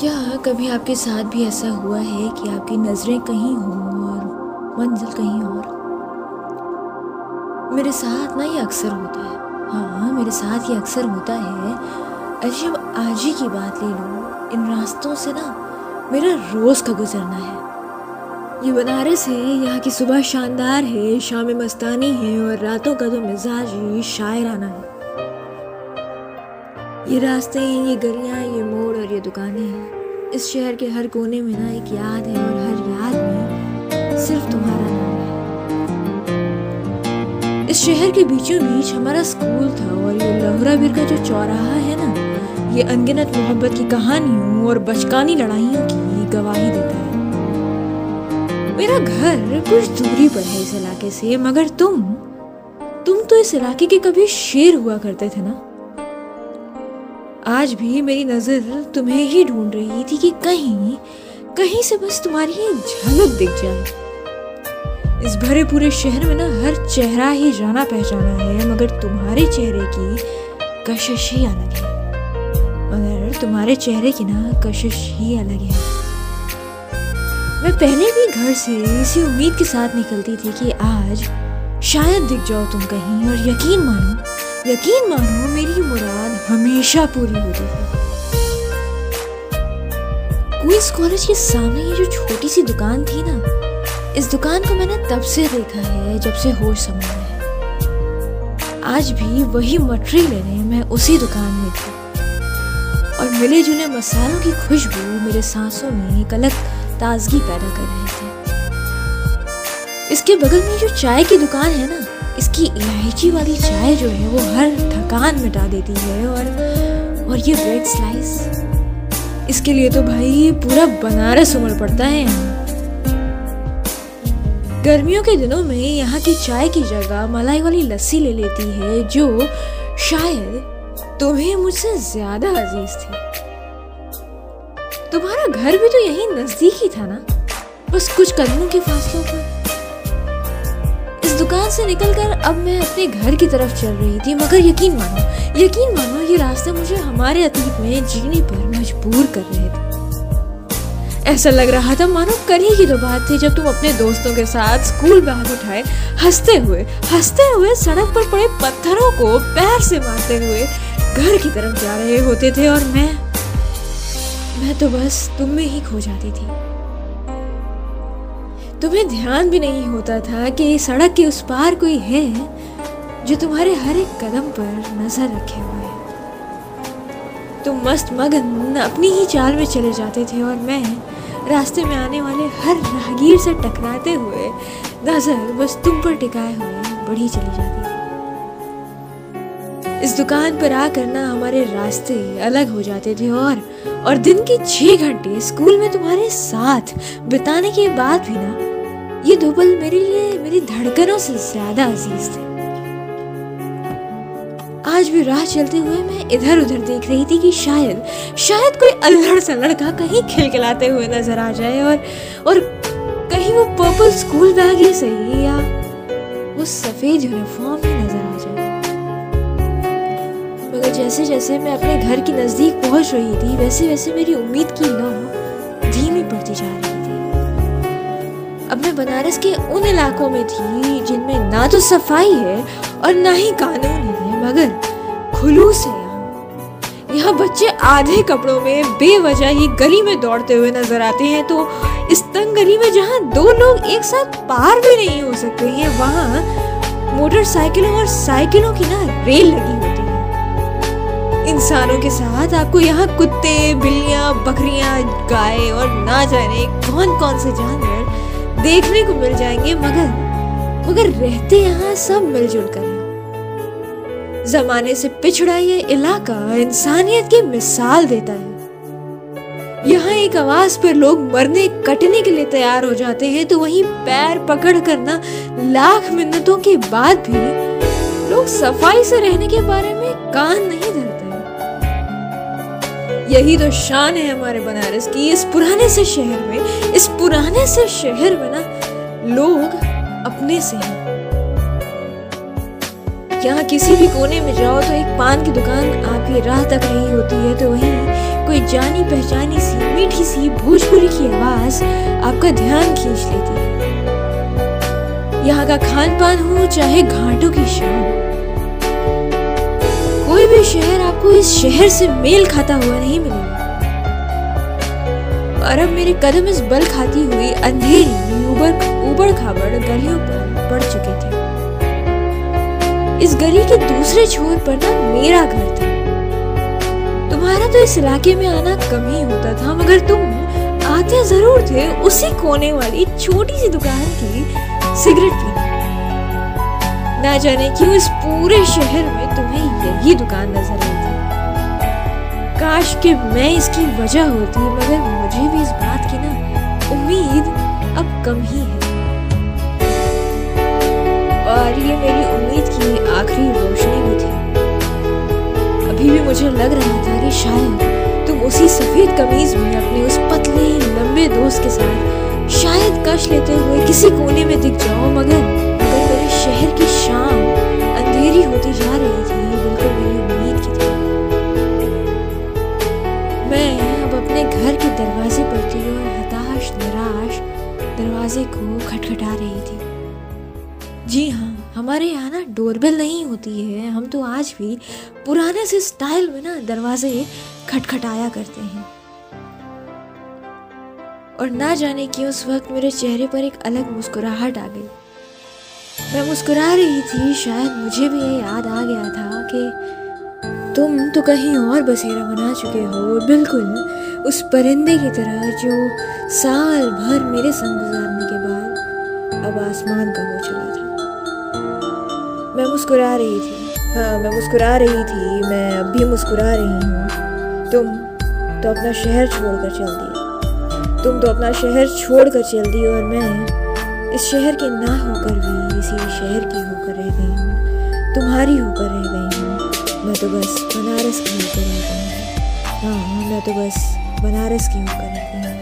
क्या कभी आपके साथ भी ऐसा हुआ है कि आपकी नज़रें कहीं हों और मंजिल कहीं और? मेरे साथ ना ये अक्सर होता है। हाँ मेरे साथ ये अक्सर होता है। अब आज ही की बात ले लो, इन रास्तों से ना मेरा रोज़ का गुजरना है। ये बनारस है, यहाँ की सुबह शानदार है, शाम मस्तानी है और रातों का तो मिजाज ही शायराना है। ये रास्ते, ये गलियाँ, ये मोड़ और ये दुकानें हैं। इस शहर के हर कोने में ना एक याद है और हर याद में सिर्फ़ तुम्हारा नाम है। इस शहर के बीचों बीच हमारा स्कूल था और ये लहुरा बीर का जो चौराहा है ना, ये अनगिनत मोहब्बत की कहानियों और बचकानी लड़ाइयों की गवाही देता है। मेरा घर कुछ दूरी पर है इस इलाके से, मगर तुम तुम तो इस इलाके के कभी शेर हुआ करते थे ना? आज भी मेरी नज़र तुम्हें ही ढूंढ रही थी कि कहीं कहीं से बस तुम्हारी एक झलक दिख जाए। इस भरे पूरे शहर में ना हर चेहरा ही जाना पहचाना है, मगर तुम्हारे चेहरे की कशिश ही अलग है। मगर तुम्हारे चेहरे की ना कशिश ही अलग है। मैं पहले भी घर से इसी उम्मीद के साथ निकलती थी कि आज शायद दिख जाओ तुम कहीं, और यकीन मानो यकीन मानो मेरी मुराद हमेशा पूरी होती थी क्वींस कॉलेज के सामने ये जो छोटी सी दुकान थी ना, इस दुकान को मैंने तब से देखा है जब से होश संभाला है। आज भी वही मटरी लेने मैं उसी दुकान में थी। और मिले जुले मसालों की खुशबू मेरे सांसों में एक अलग ताजगी पैदा कर रहे थे। इसके बगल में जो चाय की दुकान है ना इसकी इलायची वाली चाय जो है वो हर थकान मिटा देती है और और ये ब्रेड स्लाइस। इसके लिए तो भाई पूरा बनारस उमड़ पड़ता है यहाँ। गर्मियों के दिनों में यहाँ की चाय की जगह मलाई वाली लस्सी ले लेती है, जो शायद तुम्हें मुझसे ज़्यादा अज़ीज़ थी। तुम्हारा घर भी तो यही नज़दीक ही था ना? बस कुछ कदमों के फासलों पर। इस दुकान से निकलकर अब मैं अपने घर की तरफ़ चल रही थी, मगर यकीन मानो यकीन मानो ये रास्ते मुझे हमारे अतीत में जीने पर मजबूर कर रहे थे। ऐसा लग रहा था मानो कल ही की तो बात थी जब तुम अपने दोस्तों के साथ स्कूल बैग उठाए, हँसते हुए हँसते हुए सड़क पर पड़े पत्थरों को पैर से मारते हुए घर की तरफ़ जा रहे होते थे और मैं मैं तो बस तुम में ही खो जाती थी। तुम्हें ध्यान भी नहीं होता था कि सड़क के उस पार कोई है जो तुम्हारे हर एक कदम पर नज़र रखे हुए है। तुम मस्त मगन अपनी ही चाल में चले जाते थे और मैं रास्ते में आने वाले हर राहगीर से टकराते हुए नज़र बस तुम पर टिकाए हुए बढ़ी चली जाती थी। इस दुकान पर आकर ना हमारे रास्ते अलग हो जाते थे और और दिन के छह घंटे स्कूल में तुम्हारे साथ बिताने के बाद भी ना ये पल मेरे लिए, मेरी धड़कनों से ज़्यादा अज़ीज़ थे। आज भी राह चलते हुए मैं इधर उधर देख रही थी कि शायद शायद कोई अल्हड़ सा लड़का कहीं खिलखिलाते हुए नज़र आ जाए और और कहीं वो पर्पल स्कूल बैग ही सही या वो सफ़ेद यूनिफॉर्म ही नज़र आ जाए। मगर जैसे जैसे मैं अपने घर के नज़दीक पहुँच रही थी वैसे वैसे मेरी उम्मीद की लौ धीमी पड़ती जा रही अब मैं बनारस के उन इलाकों में थी जिनमें ना तो सफ़ाई है और ना ही कानून है, मगर खुलूस है यहाँ। यहाँ बच्चे आधे कपड़ों में बेवजह ही गली में दौड़ते हुए नज़र आते हैं तो इस तंग गली में जहाँ दो लोग एक साथ पार भी नहीं हो सकते हैं वहाँ मोटरसाइकिलों और साइकिलों की ना रेल लगी होती है। इंसानों के साथ आपको यहाँ कुत्ते, बिल्लियाँ, बकरियाँ, गाय और ना जाने कौन कौन से जानवर देखने को मिल जाएँगे, मगर मगर रहते यहाँ सब मिलजुल कर। जमाने से पिछड़ा ये इलाका इंसानियत की मिसाल देता है। यहाँ एक आवाज़ पर लोग मरने कटने के लिए तैयार हो जाते हैं तो वहीं पैर पकड़ करना लाख मिन्नतों के बाद भी लोग सफ़ाई से रहने के बारे में कान नहीं धरते। यही तो शान है हमारे बनारस की, इस पुराने से शहर में इस पुराने से शहर में ना लोग अपने से हैं। यहाँ किसी भी कोने में जाओ तो एक पान की दुकान आपकी राह तक नहीं होती है तो वहीं कोई जानी पहचानी सी, मीठी सी, भोजपुरी की आवाज़ आपका ध्यान खींच लेती है। यहाँ का खान पान हो, चाहे घाटों की शाम कोई भी शहर आपको इस शहर से मेल खाता हुआ नहीं मिलेगा। और अब मेरे कदम इस बल खाती हुई अंधेरी उबड़ उबड़ खाबड़ गलियों पर पड़ चुके थे। इस गली के दूसरे छोर पर ना मेरा घर था। तुम्हारा तो इस इलाके में आना कम ही होता था, मगर तुम आते ज़रूर थे उसी कोने वाली छोटी सी दुकान की सिगरेट पीने। ना जाने क्यों इस पूरे शहर में तुम्हें यही दुकान नज़र आई थी काश कि मैं इसकी वजह होती, मगर मुझे भी इस बात की ना उम्मीद अब कम ही है। और ये मेरी उम्मीद की आखिरी रोशनी भी थी। अभी भी मुझे लग रहा था कि शायद तुम उसी सफ़ेद कमीज में अपने उस पतले, लंबे दोस्त के साथ शायद कश लेते हुए किसी कोने में दिख जाओ, मगर मगर मेरे शहर की शाम अंधेरी होती जा रही ना नहीं होती है। हम तो आज भी पुराने से स्टाइल में ना दरवाजे खटखटाया करते हैं। और ना जाने क्यों उस वक्त मेरे चेहरे पर एक अलग मुस्कुराहट आ गई। मैं मुस्कुरा रही थी, शायद मुझे भी ये याद आ गया था कि तुम तो कहीं और बसेरा बना चुके हो बिल्कुल उस परिंदे की तरह जो साल भर मेरे संग गुजारने के बाद अब आसमान का हो चला था। मैं मुस्कुरा रही थी। हाँ मैं मुस्कुरा रही थी, मैं अब भी मुस्कुरा रही हूँ। तुम तो अपना शहर छोड़कर चल दी तुम तो अपना शहर छोड़कर चल दी और मैं इस शहर के ना होकर भी इसी शहर की होकर रह गई हूँ। तुम्हारी होकर रह गई हूँ। मैं तो बस बनारस की होकर रह गई हूँ। हाँ मैं तो बस बनारस की होकर रह गई हूँ।